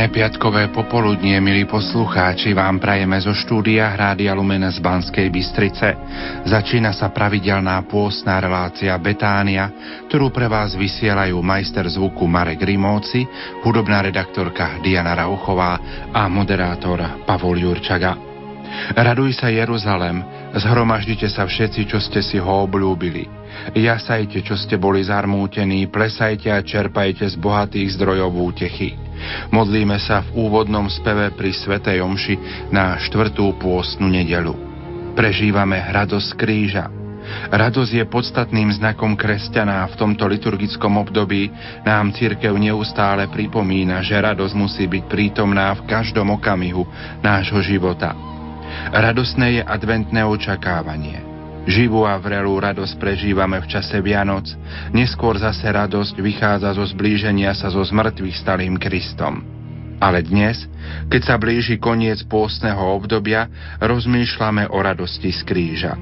Pokojné piatkové popoludnie, milí poslucháči, vám prajeme zo štúdia Hrádia Lumen z Banskej Bystrice. Začína sa pravidelná pôstna relácia Betánia, ktorú pre vás vysielajú majster zvuku Marek Rimóci, hudobná redaktorka Diana Rauchová a moderátor Pavol Jurčaga. Raduj sa Jeruzalem, zhromaždite sa všetci, čo ste si ho obľúbili. Jasajte, čo ste boli zarmútení, plesajte a čerpajte z bohatých zdrojov útechy. Modlíme sa v úvodnom speve pri Svetej Omši na štvrtú pôstnu nedelu. Prežívame radosť kríža. Radosť je podstatným znakom kresťana a v tomto liturgickom období nám církev neustále pripomína, že radosť musí byť prítomná v každom okamihu nášho života. Radosné je adventné očakávanie – Živú a vrelú radosť prežívame v čase Vianoc, neskôr zase radosť vychádza zo zblíženia sa so zmrtvých stalým Kristom. Ale dnes, keď sa blíži koniec pôstneho obdobia, rozmýšľame o radosti z kríža.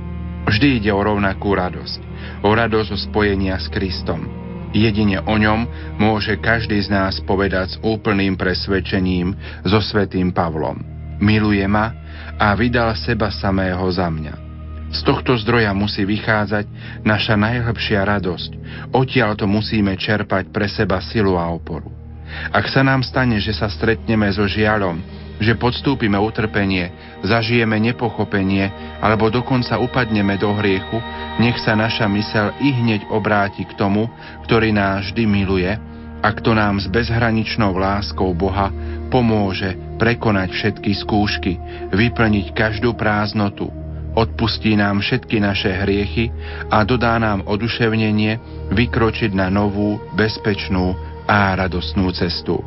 Vždy ide o rovnakú radosť, o radosť o spojenia s Kristom. Jedine o ňom môže každý z nás povedať s úplným presvedčením so svetým Pavlom. Miluje ma a vydal seba samého za mňa. Z tohto zdroja musí vychádzať naša najlepšia radosť. Odtiaľ to musíme čerpať pre seba silu a oporu. Ak sa nám stane, že sa stretneme so žiaľom, že podstúpime utrpenie, zažijeme nepochopenie alebo dokonca upadneme do hriechu, nech sa naša mysel i hneď obráti k tomu, ktorý nás vždy miluje a kto nám s bezhraničnou láskou Boha pomôže prekonať všetky skúšky, vyplniť každú prázdnotu, odpustí nám všetky naše hriechy a dodá nám oduševnenie vykročiť na novú, bezpečnú a radostnú cestu.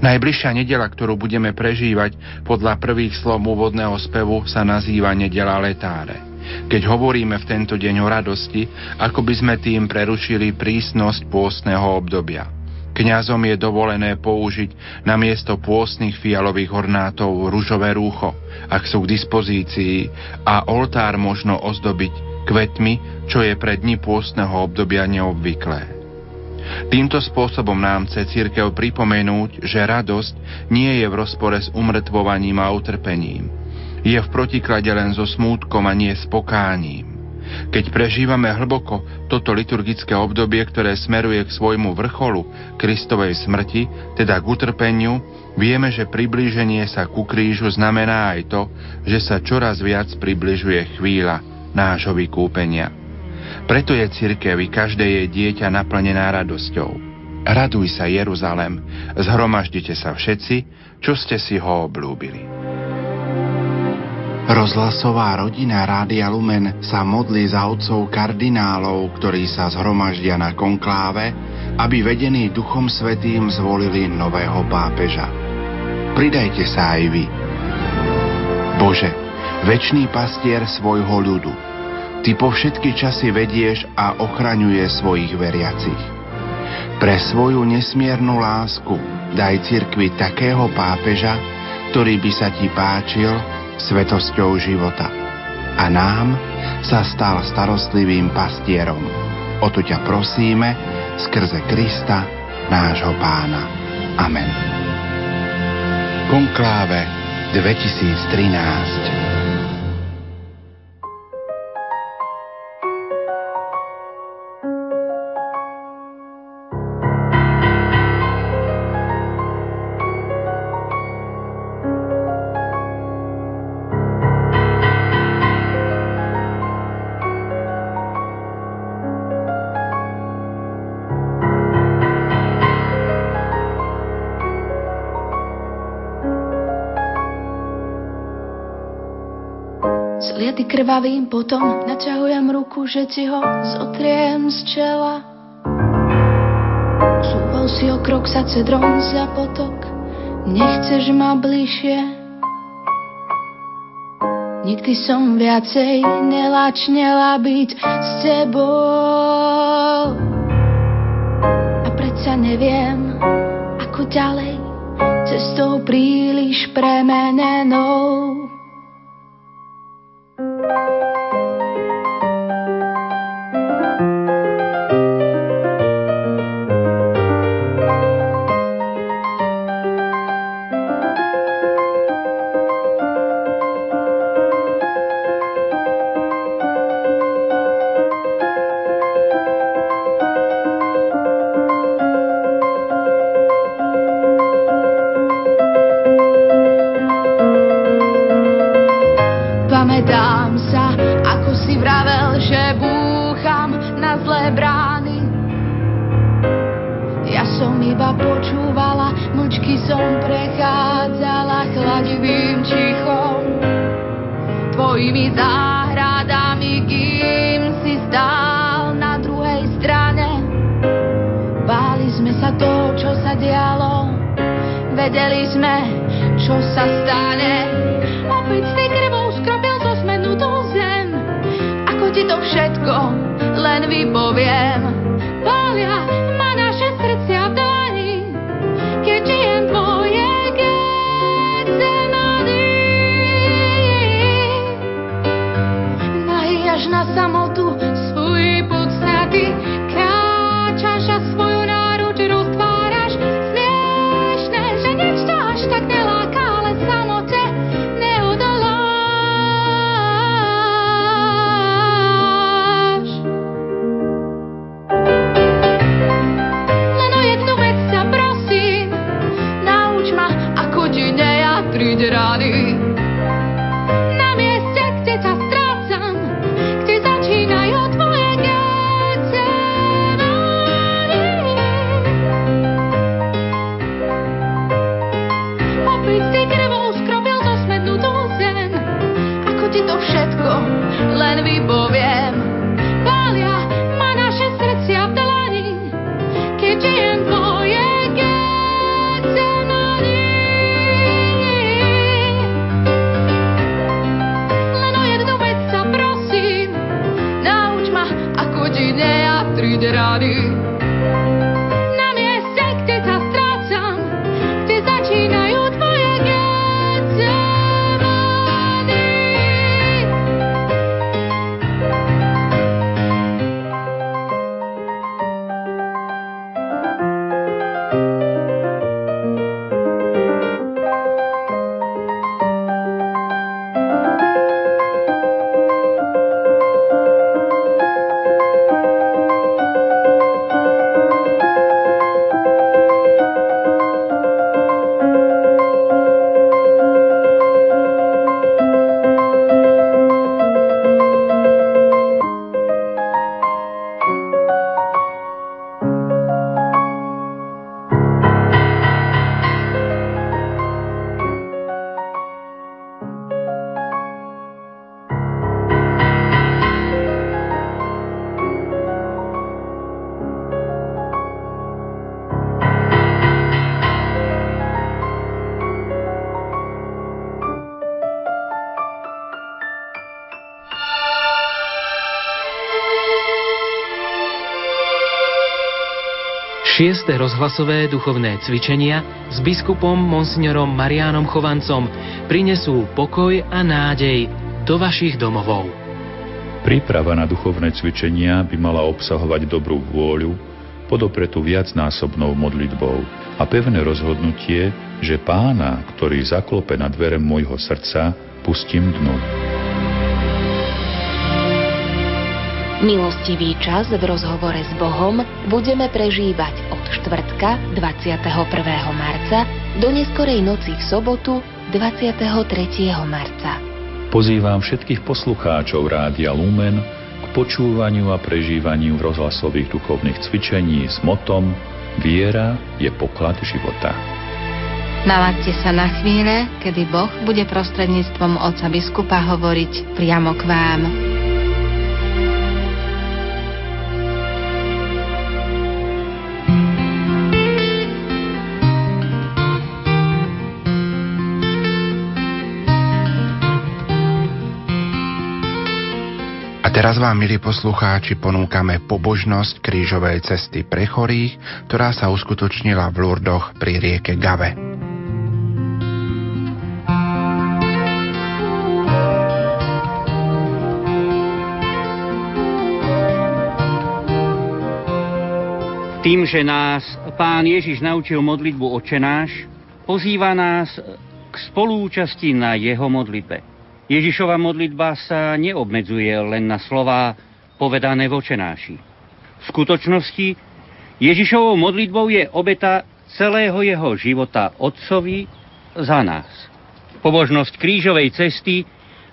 Najbližšia nedela, ktorú budeme prežívať podľa prvých slov úvodného spevu, sa nazýva nedela letáre. Keď hovoríme v tento deň o radosti, ako by sme tým prerušili prísnosť pôstneho obdobia. Kňazom je dovolené použiť na miesto pôstnych fialových hornátov rúžové rúcho, ak sú k dispozícii, a oltár možno ozdobiť kvetmi, čo je pre dni pôstneho obdobia neobvyklé. Týmto spôsobom nám chce církev pripomenúť, že radosť nie je v rozpore s umrtvovaním a utrpením. Je v protiklade len so smútkom a nie s pokáním. Keď prežívame hlboko toto liturgické obdobie, ktoré smeruje k svojmu vrcholu, Kristovej smrti, teda k utrpeniu, vieme, že priblíženie sa ku krížu znamená aj to, že sa čoraz viac približuje chvíľa nášho vykúpenia. Preto je cirkev i každé jej dieťa naplnená radosťou. Raduj sa Jeruzalem, zhromaždite sa všetci, čo ste si ho oblúbili. Rozhlasová rodina Rádia Lumen sa modlí za otcov kardinálov, ktorí sa zhromaždia na konkláve, aby vedení Duchom Svetým zvolili nového pápeža. Pridajte sa aj vy. Bože, väčší pastier svojho ľudu, Ty po všetky časy vedieš a ochraňuje svojich veriacich. Pre svoju nesmiernu lásku daj cirkvi takého pápeža, ktorý by sa Ti páčil svetosťou života. A nám sa stal starostlivým pastierom. O to ťa prosíme skrze Krista, nášho pána. Amen. Konkláve 2013 krvavým potom naťahujem ruku, že ti ho zotriem z čela. Súval si o krok sa cedrom za potok, nechceš ma bližšie. Nikdy som viacej nelačnela byť s tebou. A predsa neviem, ako ďalej, cestou príliš premenenou. Nedám sa, ako si vravel, že búcham na zlé brány. Ja som iba počúvala, mlčky som prechádzala chladivým čichom. Tvojimi záhradami, kým si stál na druhej strane. Báli sme sa to, čo sa dialo, vedeli sme, čo sa stane. Ti to všetko len vypoviem. Šiesté rozhlasové duchovné cvičenia s biskupom monsignorom Mariánom Chovancom prinesú pokoj a nádej do vašich domovov. Príprava na duchovné cvičenia by mala obsahovať dobrú vôľu, podopretú viacnásobnou modlitbou a pevné rozhodnutie, že pána, ktorý zaklope na dvere môjho srdca, pustím dnu. Milostivý čas v rozhovore s Bohom budeme prežívať od štvrtka 21. marca do neskorej noci v sobotu 23. marca. Pozývam všetkých poslucháčov Rádia Lumen k počúvaniu a prežívaniu rozhlasových duchovných cvičení s motom Viera je poklad života. Nalaďte sa na chvíle, kedy Boh bude prostredníctvom oca biskupa hovoriť priamo k vám. Teraz vám, milí poslucháči, ponúkame pobožnosť krížovej cesty pre chorých, ktorá sa uskutočnila v Lurdoch pri rieke Gave. Tým, že nás pán Ježiš naučil modlitbu očenáš, pozýva nás k spolúčasti na jeho modlitbe. Ježišova modlitba sa neobmedzuje len na slová povedané v očenáši. V skutočnosti Ježišovou modlitbou je obeta celého jeho života Otcovi za nás. Pobožnosť krížovej cesty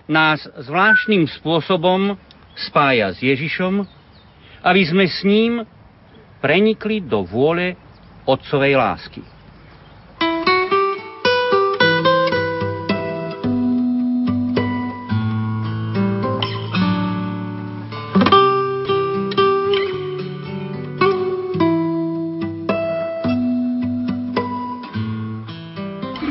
nás zvláštnym spôsobom spája s Ježišom, aby sme s ním prenikli do vôle otcovej lásky.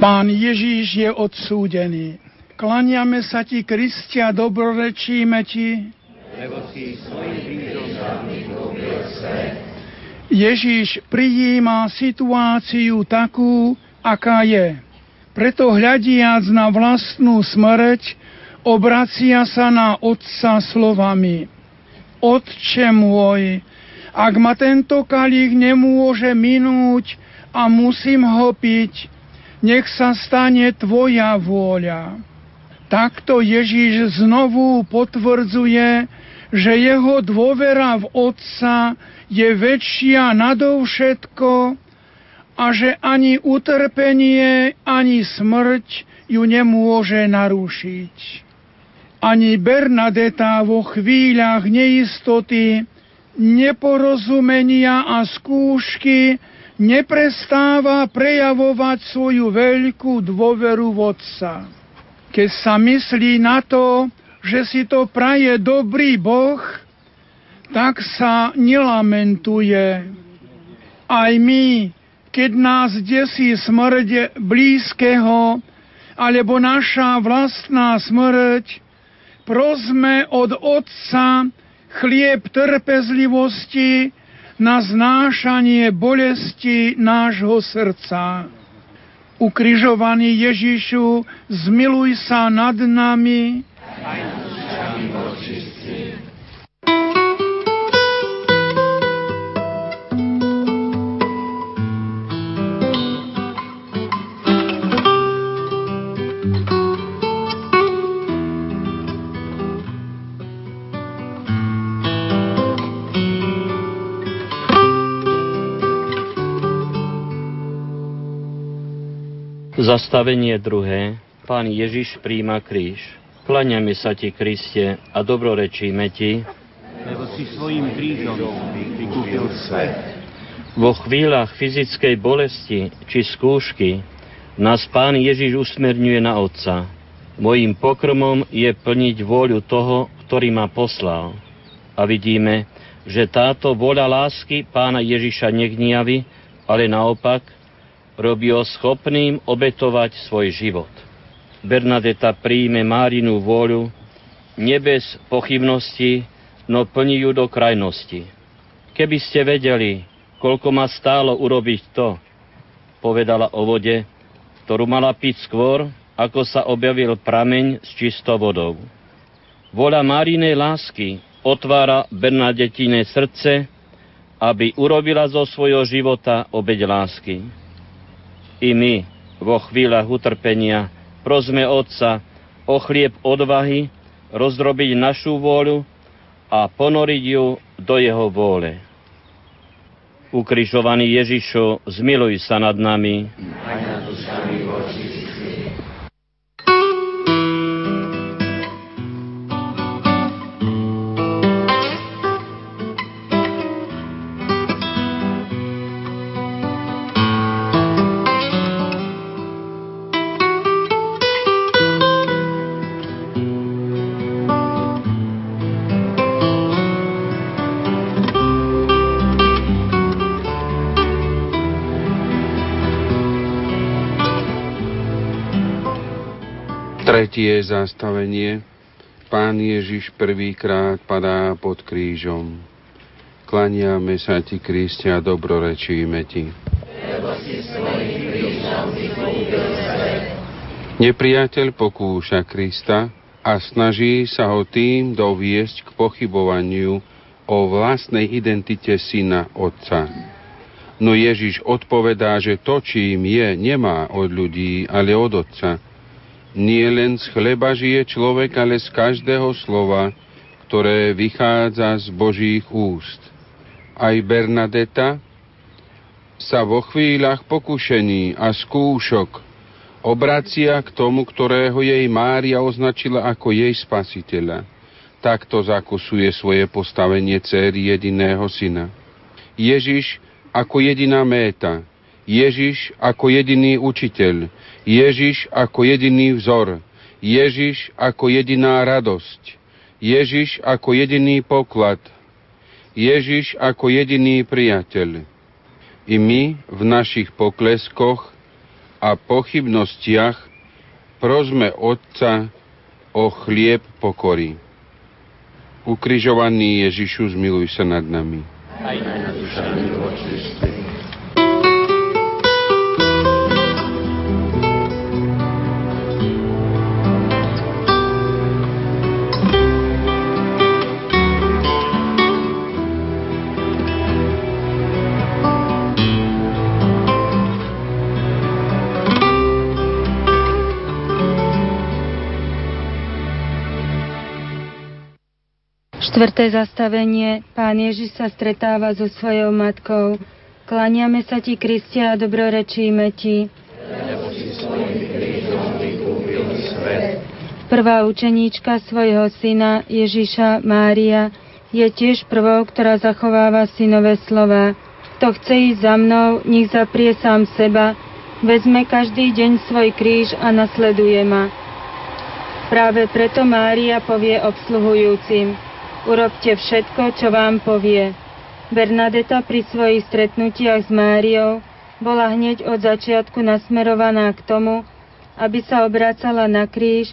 Pán Ježíš je odsúdený. Klaniame sa ti, Kristia, dobrorečíme ti. Lebo si Ježíš prijíma situáciu takú, aká je. Preto hľadiac na vlastnú smrť, obracia sa na Otca slovami. Otče môj, ak ma tento kalich nemôže minúť a musím ho piť, nech sa stane Tvoja vôľa. Takto Ježíš znovu potvrdzuje, že jeho dôvera v Otca je väčšia nadovšetko a že ani utrpenie, ani smrť ju nemôže narušiť. Ani Bernadeta vo chvíľach neistoty, neporozumenia a skúšky neprestáva prejavovať svoju veľkú dôveru v Otca. Keď sa myslí na to, že si to praje dobrý Boh, tak sa nelamentuje. Aj my, keď nás desí smrť blízkeho, alebo naša vlastná smrť, prosme od Otca chlieb trpezlivosti, na znášanie bolesti nášho srdca. Ukrižovaný Ježišu, zmiluj sa nad nami. Zastavenie druhé. Pán Ježiš príjma kríž. Klaňame sa ti, Kriste, a dobrorečíme ti, lebo si svojim krížom vykúpil svet. Vo chvíľach fyzickej bolesti či skúšky nás Pán Ježiš usmerňuje na Otca. Mojím pokrmom je plniť vôľu toho, ktorý ma poslal. A vidíme, že táto vôľa lásky Pána Ježiša negniavi, ale naopak – robí ho schopným obetovať svoj život. Bernadeta príjme Márinu vôľu, nebez pochybnosti, no plní ju do krajnosti. Keby ste vedeli, koľko ma stálo urobiť to, povedala o vode, ktorú mala piť skôr, ako sa objavil prameň s čistou vodou. Vola Márinej lásky otvára Bernadetine srdce, aby urobila zo svojho života obeď lásky. I my vo chvíľach utrpenia prosme Otca o chlieb odvahy, rozdrobiť našu vôľu a ponoriť ju do jeho vôle. Ukrižovaný Ježišu, zmiluj sa nad nami. Aj nad Tretie zastavenie. Pán Ježiš prvýkrát padá pod krížom. Klaniame sa ti, Kristi, a dobrorečíme ti. Nepriateľ pokúša Krista a snaží sa ho tým doviesť k pochybovaniu o vlastnej identite syna Otca. No Ježiš odpovedá, že to, čím je, nemá od ľudí, ale od Otca – nie len z chleba žije človek, ale z každého slova, ktoré vychádza z Božích úst. Aj Bernadeta sa vo chvíľach pokušení a skúšok obracia k tomu, ktorého jej Mária označila ako jej spasiteľa. Takto zakusuje svoje postavenie céry jediného syna. Ježiš ako jediná méta, Ježiš ako jediný učiteľ, Ježiš ako jediný vzor, Ježiš ako jediná radosť, Ježiš ako jediný poklad, Ježiš ako jediný priateľ. I my v našich pokleskoch a pochybnostiach prosme Otca o chlieb pokory. Ukrižovaný Ježišu, zmiluj sa nad nami. Aj nad dušami Štvrté zastavenie. Pán Ježiš sa stretáva so svojou matkou. Klaniame sa ti, Kristia, a dobrorečíme ti. Prvá učeníčka svojho syna Ježiša Mária je tiež prvou, ktorá zachováva synové slova. Kto chce ísť za mnou, nech zaprie sám seba, vezme každý deň svoj kríž a nasleduje ma. Práve preto Mária povie obsluhujúcim, Urobte všetko, čo vám povie. Bernadeta pri svojich stretnutiach s Máriou bola hneď od začiatku nasmerovaná k tomu, aby sa obracala na kríž,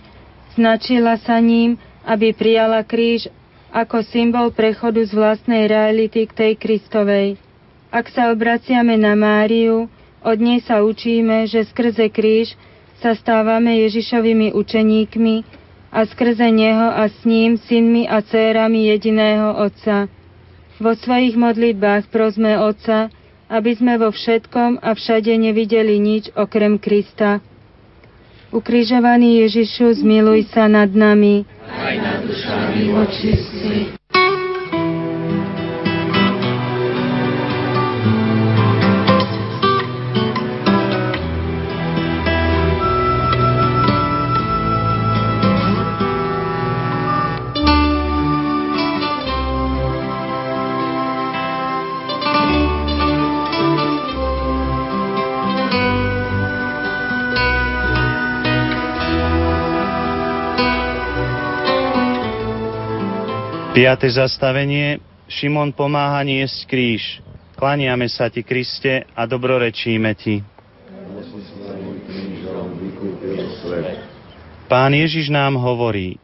značila sa ním, aby prijala kríž ako symbol prechodu z vlastnej reality k tej Kristovej. Ak sa obraciame na Máriu, od nej sa učíme, že skrze kríž sa stávame Ježišovými učeníkmi, a skrze Neho a s ním synmi a cérami jediného Otca. Vo svojich modlitbách prosme Otca, aby sme vo všetkom a všade nevideli nič okrem Krista. Ukrižovaný Ježišu, zmiluj sa nad nami. Aj nad dušami očistí. Piaté zastavenie. Šimon pomáha niesť kríž. Klaniame sa ti, Kriste, a dobrorečíme ti. Pán Ježiš nám hovorí,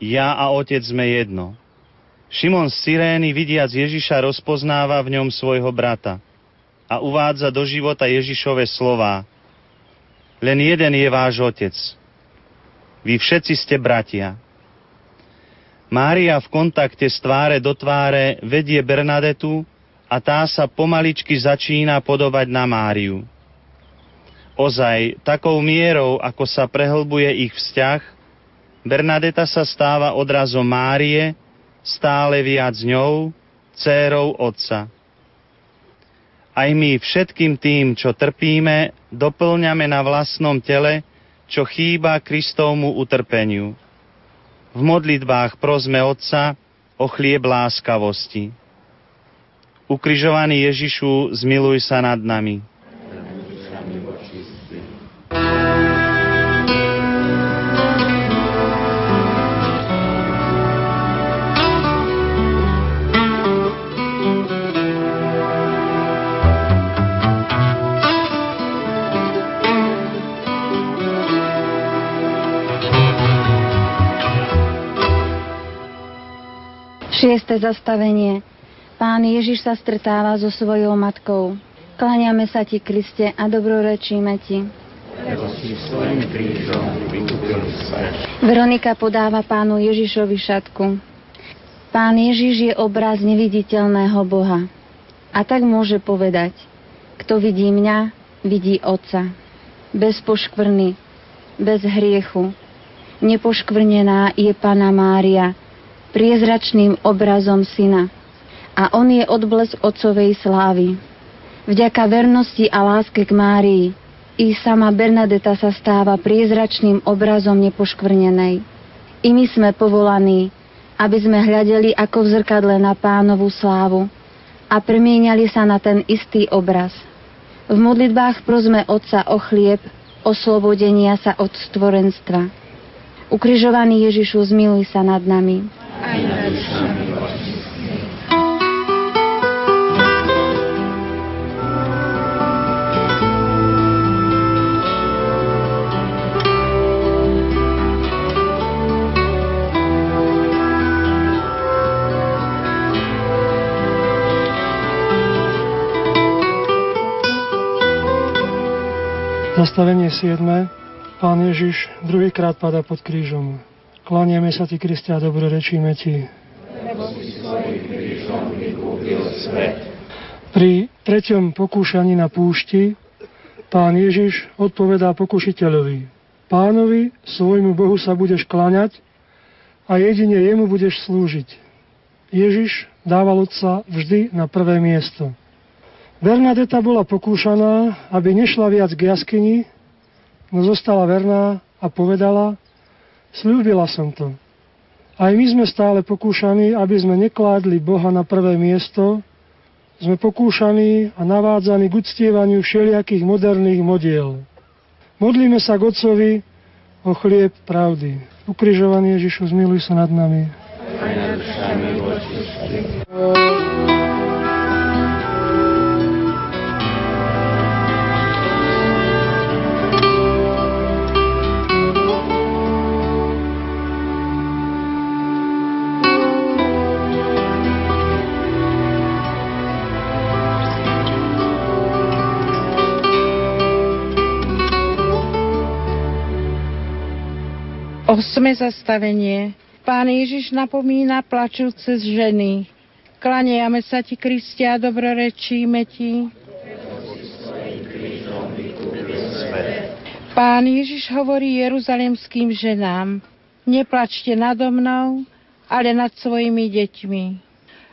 ja a Otec sme jedno. Šimon z Cyrény, vidiac Ježiša, rozpoznáva v ňom svojho brata a uvádza do života Ježišove slová. Len jeden je váš Otec. Vy všetci ste bratia. Mária v kontakte z tváre do tváre vedie Bernadetu a tá sa pomaličky začína podobať na Máriu. Ozaj, takou mierou, ako sa prehlbuje ich vzťah, Bernadeta sa stáva odrazom Márie, stále viac ňou, dcérou Otca. Aj my všetkým tým, čo trpíme, doplňame na vlastnom tele, čo chýba Kristovmu utrpeniu. V modlitbách prosme Otca o chlieb láskavosti. Ukrižovaný Ježišu, zmiluj sa nad nami. Šiesté zastavenie. Pán Ježiš sa stretáva so svojou matkou. Kláňame sa ti, Kriste, a dobrorečíme ti. Veronika podáva pánu Ježišovi šatku. Pán Ježiš je obraz neviditeľného Boha. A tak môže povedať, kto vidí mňa, vidí Otca. Bez poškvrny, bez hriechu. Nepoškvrnená je Pana Mária, priezračným obrazom syna. A on je odblesk otcovej slávy. Vďaka vernosti a láske k Márii i sama Bernadeta sa stáva priezračným obrazom nepoškvrnenej. I my sme povolaní, aby sme hľadeli ako v zrkadle na pánovú slávu a premieniali sa na ten istý obraz. V modlitbách prosme Otca o chlieb, oslobodenia sa od stvorenstva. Ukrižovaný Ježišu, zmiluj sa nad nami. Aj nad nami. Zastavenie 7. Pán Ježiš druhýkrát pada pod krížom. Klanieme sa ti, Kristia, rečíme ti. Pri treťom pokúšaní na púšti pán Ježiš odpovedá pokušiteľovi. Pánovi, svojmu Bohu sa budeš kláňať a jedine jemu budeš slúžiť. Ježiš dával otca vždy na prvé miesto. Bernadeta bola pokúšaná, aby nešla viac k jaskyni, no zostala verná a povedala, slúbila som to. Aj my sme stále pokúšaní, aby sme nekládli Boha na prvé miesto, sme pokúšaní a navádzaní k uctievaniu všelijakých moderných modiel. Modlíme sa k Otcovi o chlieb pravdy. Ukrižovaný Ježišu, zmiluj sa nad nami. Aj nad Osme zastavenie. Pán Ježiš napomína plačúce ženy. Klaniame sa ti, Kristia, dobrorečíme ti. Pán Ježiš hovorí jeruzalemským ženám, neplačte nado mnou, ale nad svojimi deťmi.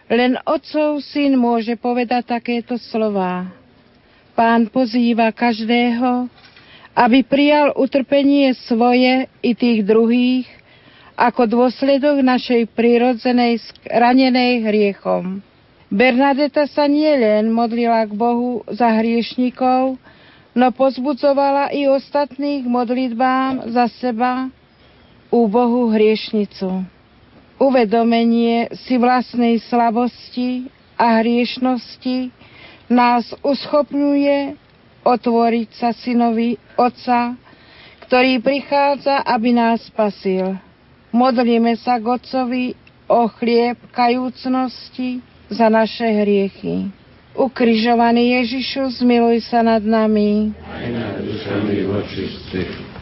Len otcov syn môže povedať takéto slová. Pán pozýva každého, aby prijal utrpenie svoje i tých druhých ako dôsledok našej prirodzenej ranenej hriechom. Bernadeta sa nielen modlila k Bohu za hriešnikov, no pozbudzovala i ostatných modlitbám za seba u Bohu hriešnicu. Uvedomenie si vlastnej slabosti a hriešnosti nás uschopňuje otvoriť sa synovi Otca, ktorý prichádza, aby nás spasil. Modlíme sa k Otcovi o chlieb kajúcnosti za naše hriechy. Ukrižovaný Ježišu, zmiluj sa nad nami. Aj nad dušami očistých.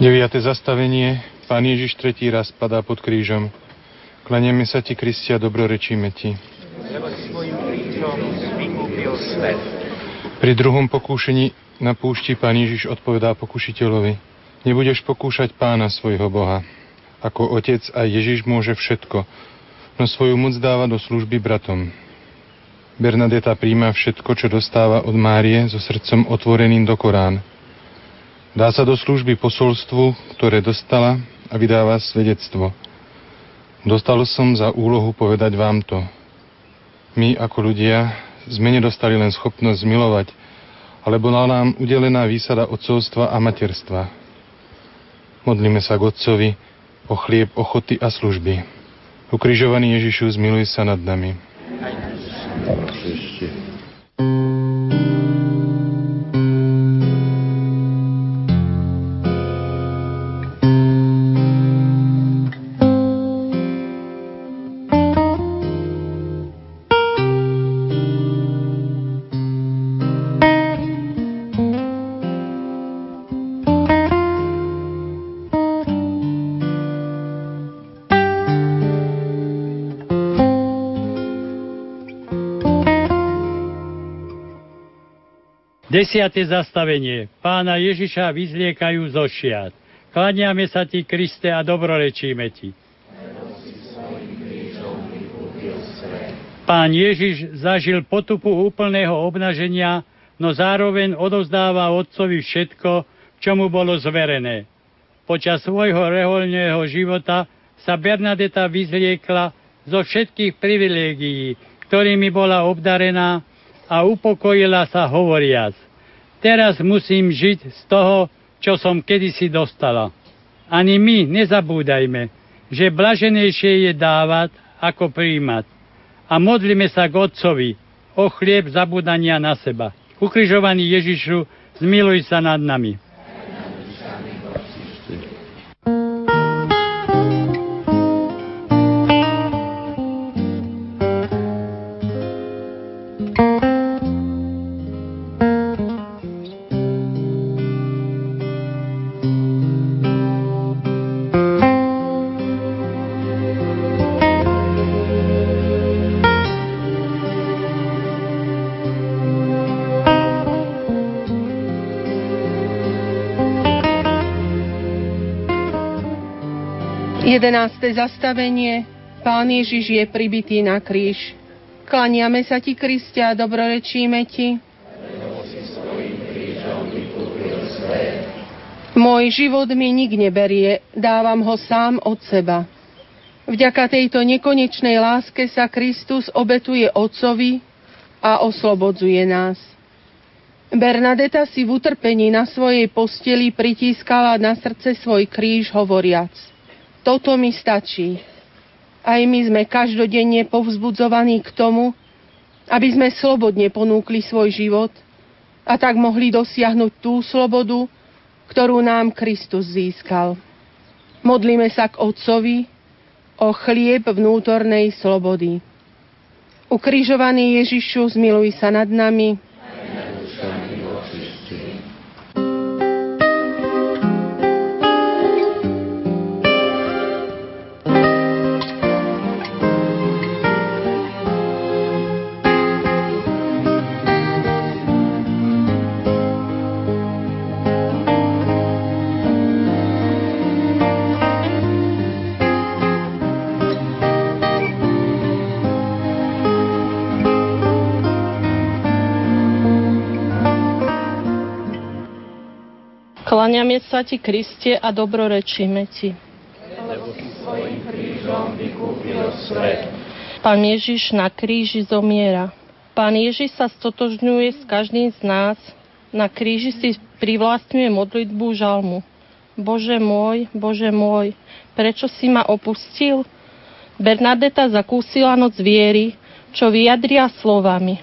9. zastavenie. Pán Ježiš tretí raz padá pod krížom. Klanieme sa ti, Kristia, dobrorečíme ti. Pri druhom pokúšení na púšti pán Ježiš odpovedá pokušiteľovi. Nebudeš pokúšať pána svojho Boha. Ako otec a Ježiš môže všetko, no svoju moc dáva do služby bratom. Bernadeta príjma všetko, čo dostáva od Márie so srdcom otvoreným do Korán. Dá sa do služby posolstvu, ktoré dostala a vydáva svedectvo. Dostal som za úlohu povedať vám to. My ako ľudia sme nedostali len schopnosť milovať, ale bola nám udelená výsada otcovstva a materstva. Modlíme sa k Otcovi o chlieb ochoty a služby. Ukrižovaný Ježišu, zmiluj sa nad nami. Aj Desiate zastavenie. Pána Ježiša vyzliekajú zo šiat. Klaniame sa ti, Kriste, a dobrorečíme ti. Pán Ježiš zažil potupu úplného obnaženia, no zároveň odovzdáva Otcovi všetko, čo mu bolo zverené. Počas svojho reholného života sa Bernadeta vyzliekla zo všetkých privilégií, ktorými bola obdarená a upokojila sa hovoriac. Teraz musím žiť z toho, čo som kedysi dostala. Ani my nezabúdajme, že blaženejšie je dávať, ako príjmať a modlíme sa k Otcovi o chlieb zabudania na seba. Ukrižovaný Ježišu, zmiluj sa nad nami. Jedenácté zastavenie. Pán Ježiš je pribitý na kríž. Klaniame sa ti, Kristia, a dobrorečíme ti. Môj život mi nik neberie, dávam ho sám od seba. Vďaka tejto nekonečnej láske sa Kristus obetuje Otcovi a oslobodzuje nás. Bernadeta si v utrpení na svojej posteli pritískala na srdce svoj kríž hovoriac – toto mi stačí. Aj my sme každodenne povzbudzovaní k tomu, aby sme slobodne ponúkli svoj život a tak mohli dosiahnuť tú slobodu, ktorú nám Kristus získal. Modlíme sa k Otcovi o chlieb vnútornej slobody. Ukrižovaný Ježišu, zmiluj sa nad nami, Kláňame sa ti, Kriste, a dobrorečíme ti. Pán Ježiš na kríži zomiera. Pán Ježiš sa stotožňuje s každým z nás. Na kríži si privlastňuje modlitbu žalmu. Bože môj, Bože môj, prečo si ma opustil? Bernadeta zakúsila noc viery, čo vyjadria slovami.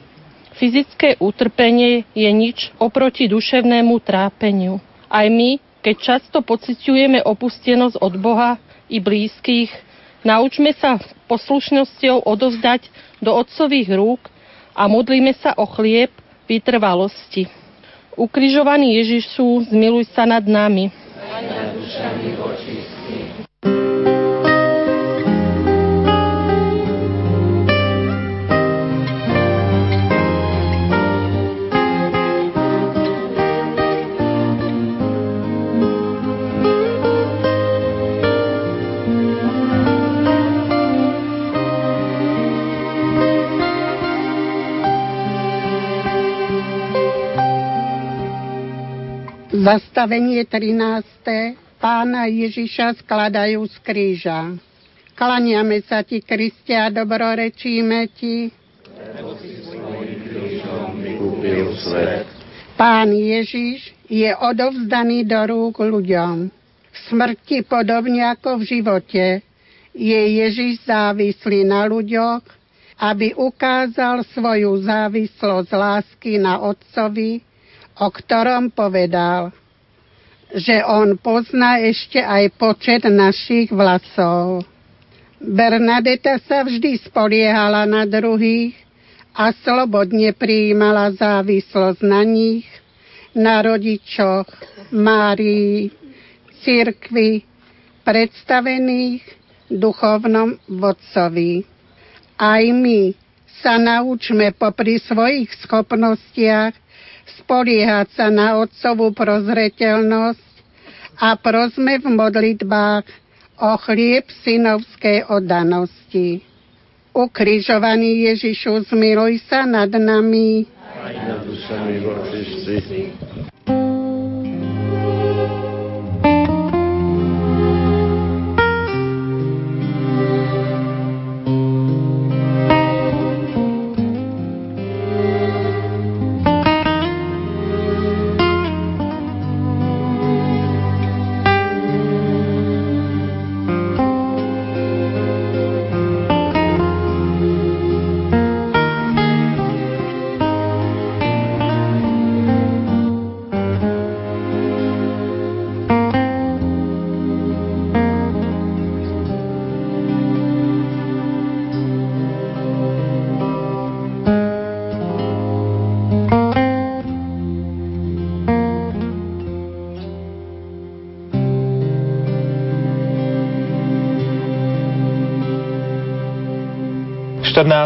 Fyzické utrpenie je nič oproti duševnému trápeniu. Aj my, keď často pociťujeme opustenosť od Boha i blízkych, naučme sa poslušnosťou odovzdať do otcových rúk a modlíme sa o chlieb vytrvalosti. Ukrižovaný Ježišu, zmiluj sa nad nami. Zastavenie 13. Pána Ježiša skladajú z kríža. Klaniame sa ti, Kristia, dobrorečíme ti. Pán Ježiš je odovzdaný do rúk ľuďom. V smrti podobne ako v živote je Ježiš závislý na ľuďoch, aby ukázal svoju závislosť lásky na Otcovi o ktorom povedal, že on pozná ešte aj počet našich vlasov. Bernadeta sa vždy spoliehala na druhých a slobodne prijímala závislosť na nich, na rodičoch, Márii, cirkvi, predstavených duchovnom vodcovi. Aj my sa naučme popri svojich schopnostiach spoliehať sa na Otcovú prozreteľnosť a prosme v modlitbách o chlieb synovskej oddanosti. Ukrižovaný Ježišu, zmiluj sa nad nami. Aj nad dušami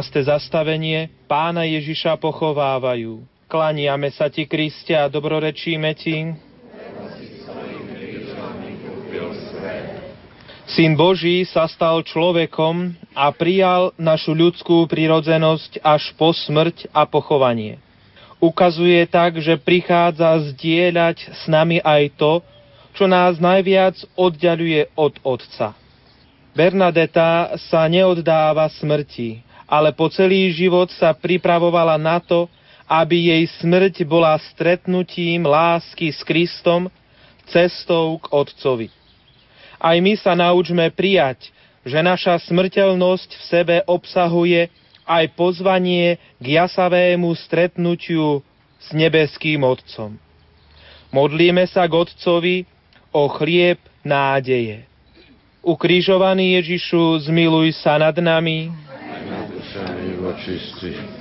vočistí. 14. zastavenie Pána Ježiša pochovávajú. Klaniame sa ti, Kriste, a dobrorečíme ti. Syn Boží sa stal človekom a prijal našu ľudskú prirodzenosť až po smrť a pochovanie. Ukazuje tak, že prichádza zdieľať s nami aj to, čo nás najviac oddialuje od Otca. Bernadeta sa neoddáva smrti, ale po celý život sa pripravovala na to, aby jej smrť bola stretnutím lásky s Kristom, cestou k Otcovi. Aj my sa naučme prijať, že naša smrteľnosť v sebe obsahuje aj pozvanie k jasavému stretnutiu s nebeským Otcom. Modlíme sa k Otcovi o chlieb nádeje. Ukrižovaný Ježišu, zmiluj sa nad nami, očistí.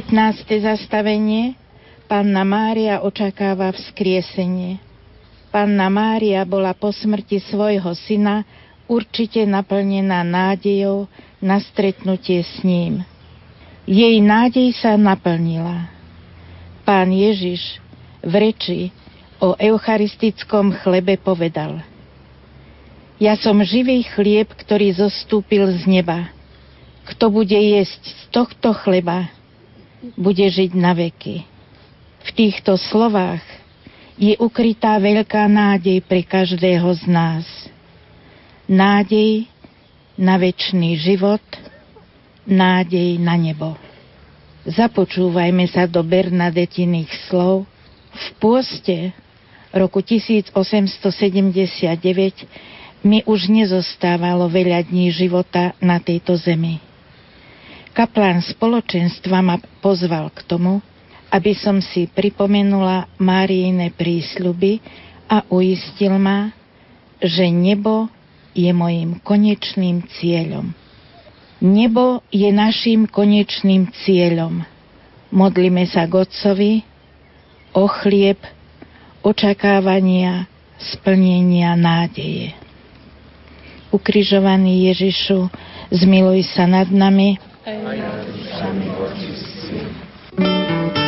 15. zastavenie Panna Mária očakáva vzkriesenie. Panna Mária bola po smrti svojho syna určite naplnená nádejou na stretnutie s ním. Jej nádej sa naplnila. Pán Ježiš v reči o eucharistickom chlebe povedal Ja som živý chlieb, ktorý zostúpil z neba. Kto bude jesť z tohto chleba, bude žiť na veky. V týchto slovách je ukrytá veľká nádej pre každého z nás. Nádej na väčší život, nádej na nebo. Započúvajme sa do Bernadetiných slov. V pôste roku 1879 mi už nezostávalo veľa dní života na tejto zemi Kaplán spoločenstva ma pozval k tomu, aby som si pripomenula Máriine prísľuby a uistil ma, že nebo je mojim konečným cieľom. Nebo je našim konečným cieľom. Modlíme sa k Otcovi o chlieb, očakávania, splnenia nádeje. Ukrižovaný Ježišu, zmiluj sa nad nami, Ai, ai, ai, ai, ai,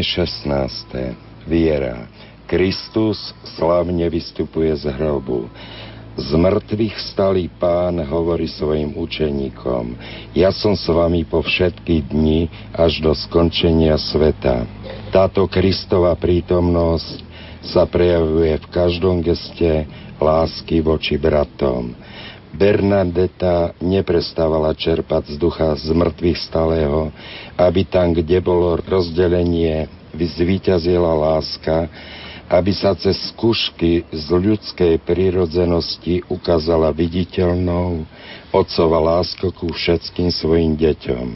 Zastavenie 16. Viera. Kristus slavne vystupuje z hrobu. Z mŕtvych stalý pán hovorí svojim učeníkom, ja som s vami po všetky dni až do skončenia sveta. Táto Kristova prítomnosť sa prejavuje v každom geste lásky voči bratom. Bernadeta neprestávala čerpať z ducha z mŕtvych stalého, aby tam, kde bolo rozdelenie, vyzvíťazila láska, aby sa cez skúšky z ľudskej prírodzenosti ukázala viditeľnou otcova láska ku všetkým svojim deťom.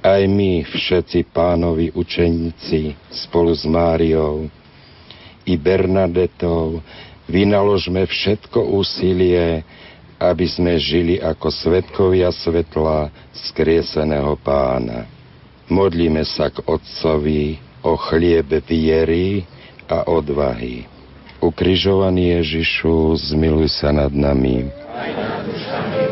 Aj my, všetci pánovi učeníci, spolu s Máriou i Bernadetou, vynaložme všetko úsilie, aby sme žili ako svetkovia svetla skrieseného pána. Modlíme sa k Otcovi o chliebe viery, a odvahy. Ukrižovaný Ježišu, zmiluj sa nad nami. Aj nad dušami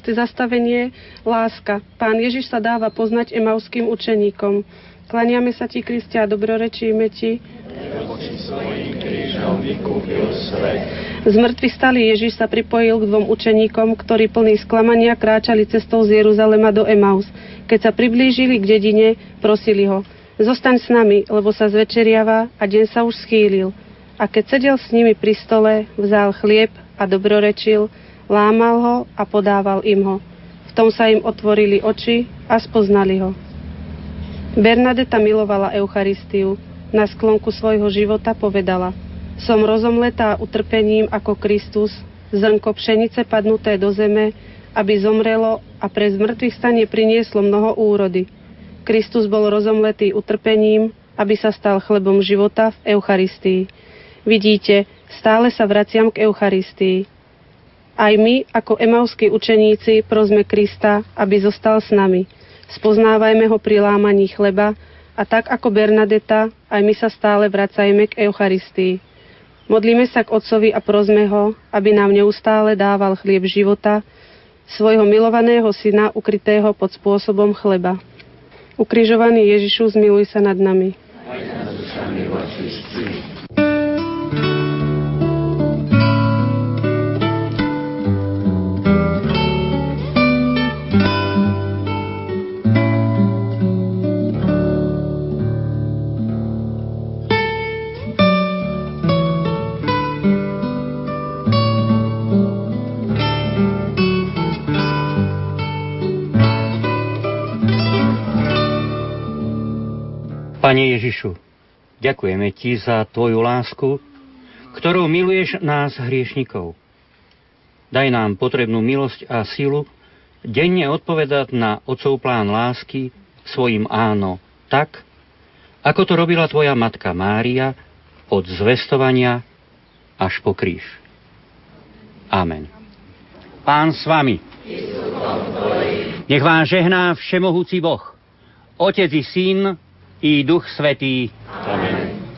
17. zastavenie Láska. Pán Ježiš sa dáva poznať emauským učeníkom. Klaniame sa ti, Kristia, a dobrorečíme ti. Z mŕtvych stali Ježiš sa pripojil k dvom učeníkom, ktorí plní sklamania kráčali cestou z Jeruzalema do Emaus. Keď sa priblížili k dedine, prosili ho, zostaň s nami, lebo sa zvečeriava a deň sa už schýlil. A keď sedel s nimi pri stole, vzal chlieb a dobrorečil, lámal ho a podával im ho. V tom sa im otvorili oči a spoznali ho. Bernadeta milovala Eucharistiu. Na sklonku svojho života povedala Som rozomletá utrpením ako Kristus, zrnko pšenice padnuté do zeme, aby zomrelo a pre zmrtvých stane prinieslo mnoho úrody. Kristus bol rozomletý utrpením, aby sa stal chlebom života v Eucharistii. Vidíte, stále sa vraciam k Eucharistii. Aj my, ako emauskí učeníci, prosme Krista, aby zostal s nami. Spoznávajme ho pri lámaní chleba a tak ako Bernadeta, aj my sa stále vracajme k Eucharistii. Modlíme sa k Otcovi a prosme ho, aby nám neustále dával chlieb života, svojho milovaného syna ukrytého pod spôsobom chleba. Ukrižovaný Ježišu, zmiluj sa nad nami. Aj nad Pane Ježišu, ďakujeme Ti za Tvoju lásku, ktorou miluješ nás hriešnikov. Daj nám potrebnú milosť a silu denne odpovedať na Otcov plán lásky svojim áno, tak, ako to robila Tvoja matka Mária od zvestovania až po kríž. Amen. Pán s vami. Nech vám žehná všemohúci Boh, Otec i Syn i Duch Svetý. Amen.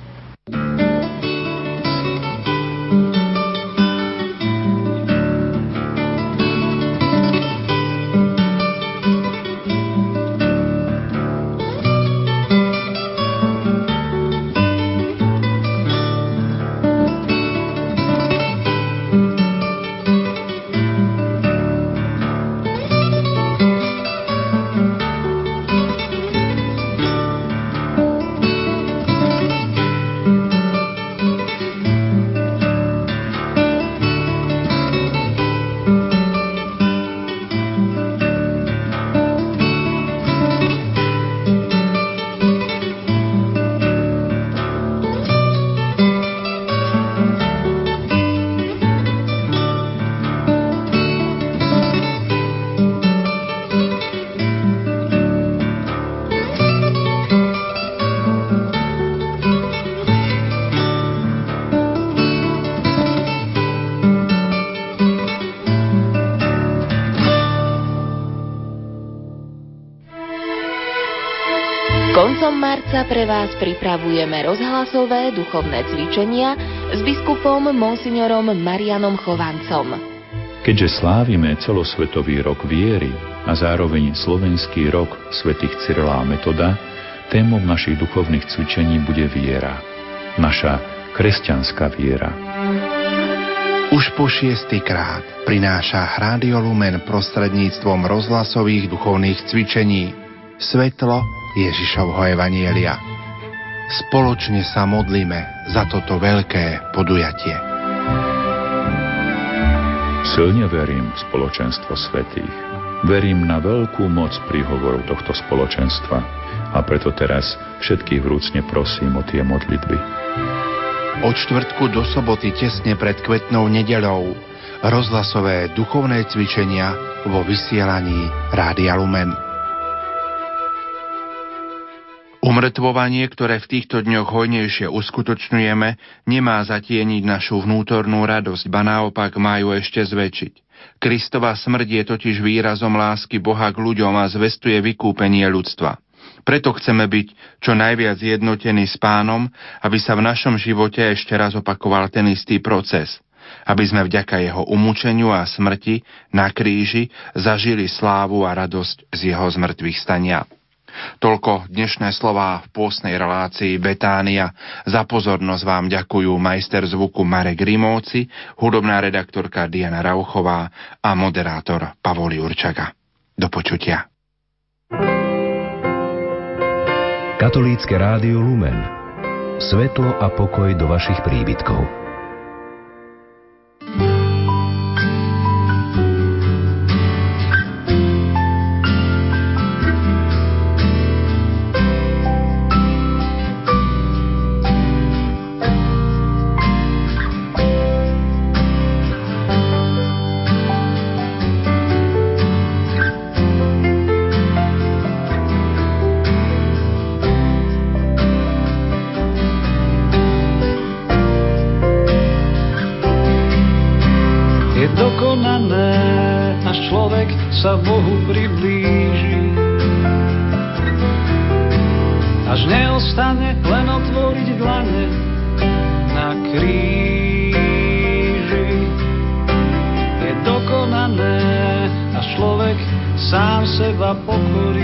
Koncom marca pre vás pripravujeme rozhlasové duchovné cvičenia s biskupom monsignorom Marianom Chovancom. Keďže slávime celosvetový rok viery a zároveň slovenský rok svätých Cyrila a Metoda, témou našich duchovných cvičení bude viera. Naša kresťanská viera. Už po šiestýkrát prináša Rádio Lumen prostredníctvom rozhlasových duchovných cvičení svetlo Ježišovho Evanielia. Spoločne sa modlíme za toto veľké podujatie. Silne verím v spoločenstvo svetých. Verím na veľkú moc príhovorov tohto spoločenstva a preto teraz všetkých vrúcne prosím o tie modlitby. Od čtvrtku do soboty tesne pred kvetnou nedelou rozhlasové duchovné cvičenia vo vysielaní Rádia Lumen. Umrtvovanie, ktoré v týchto dňoch hojnejšie uskutočňujeme, nemá zatieniť našu vnútornú radosť, ba naopak majú ešte zväčšiť. Kristova smrť je totiž výrazom lásky Boha k ľuďom a zvestuje vykúpenie ľudstva. Preto chceme byť čo najviac jednotení s pánom, aby sa v našom živote ešte raz opakoval ten istý proces, aby sme vďaka jeho umúčeniu a smrti na kríži zažili slávu a radosť z jeho zmrtvých stania. Toľko dnešné slová v pôsnej relácii Betánia. Za pozornosť vám ďakujú majster zvuku Marek Rimóci, hudobná redaktorka Diana Rauchová a moderátor Pavol Jurčaga. Do počutia. Katolícke rádio Lumen. Svetlo a pokoj do vašich príbytkov.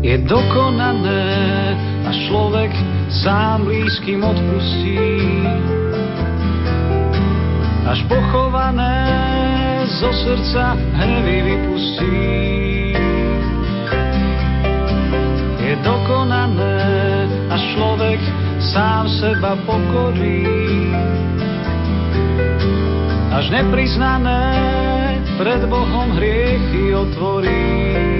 je dokonané a človek sám blízkym odpustí. Až pochované zo srdca hnevy vypustí. Je dokonané a človek sám seba pokorí. Až nepriznané pred Bohom hriechy otvorí.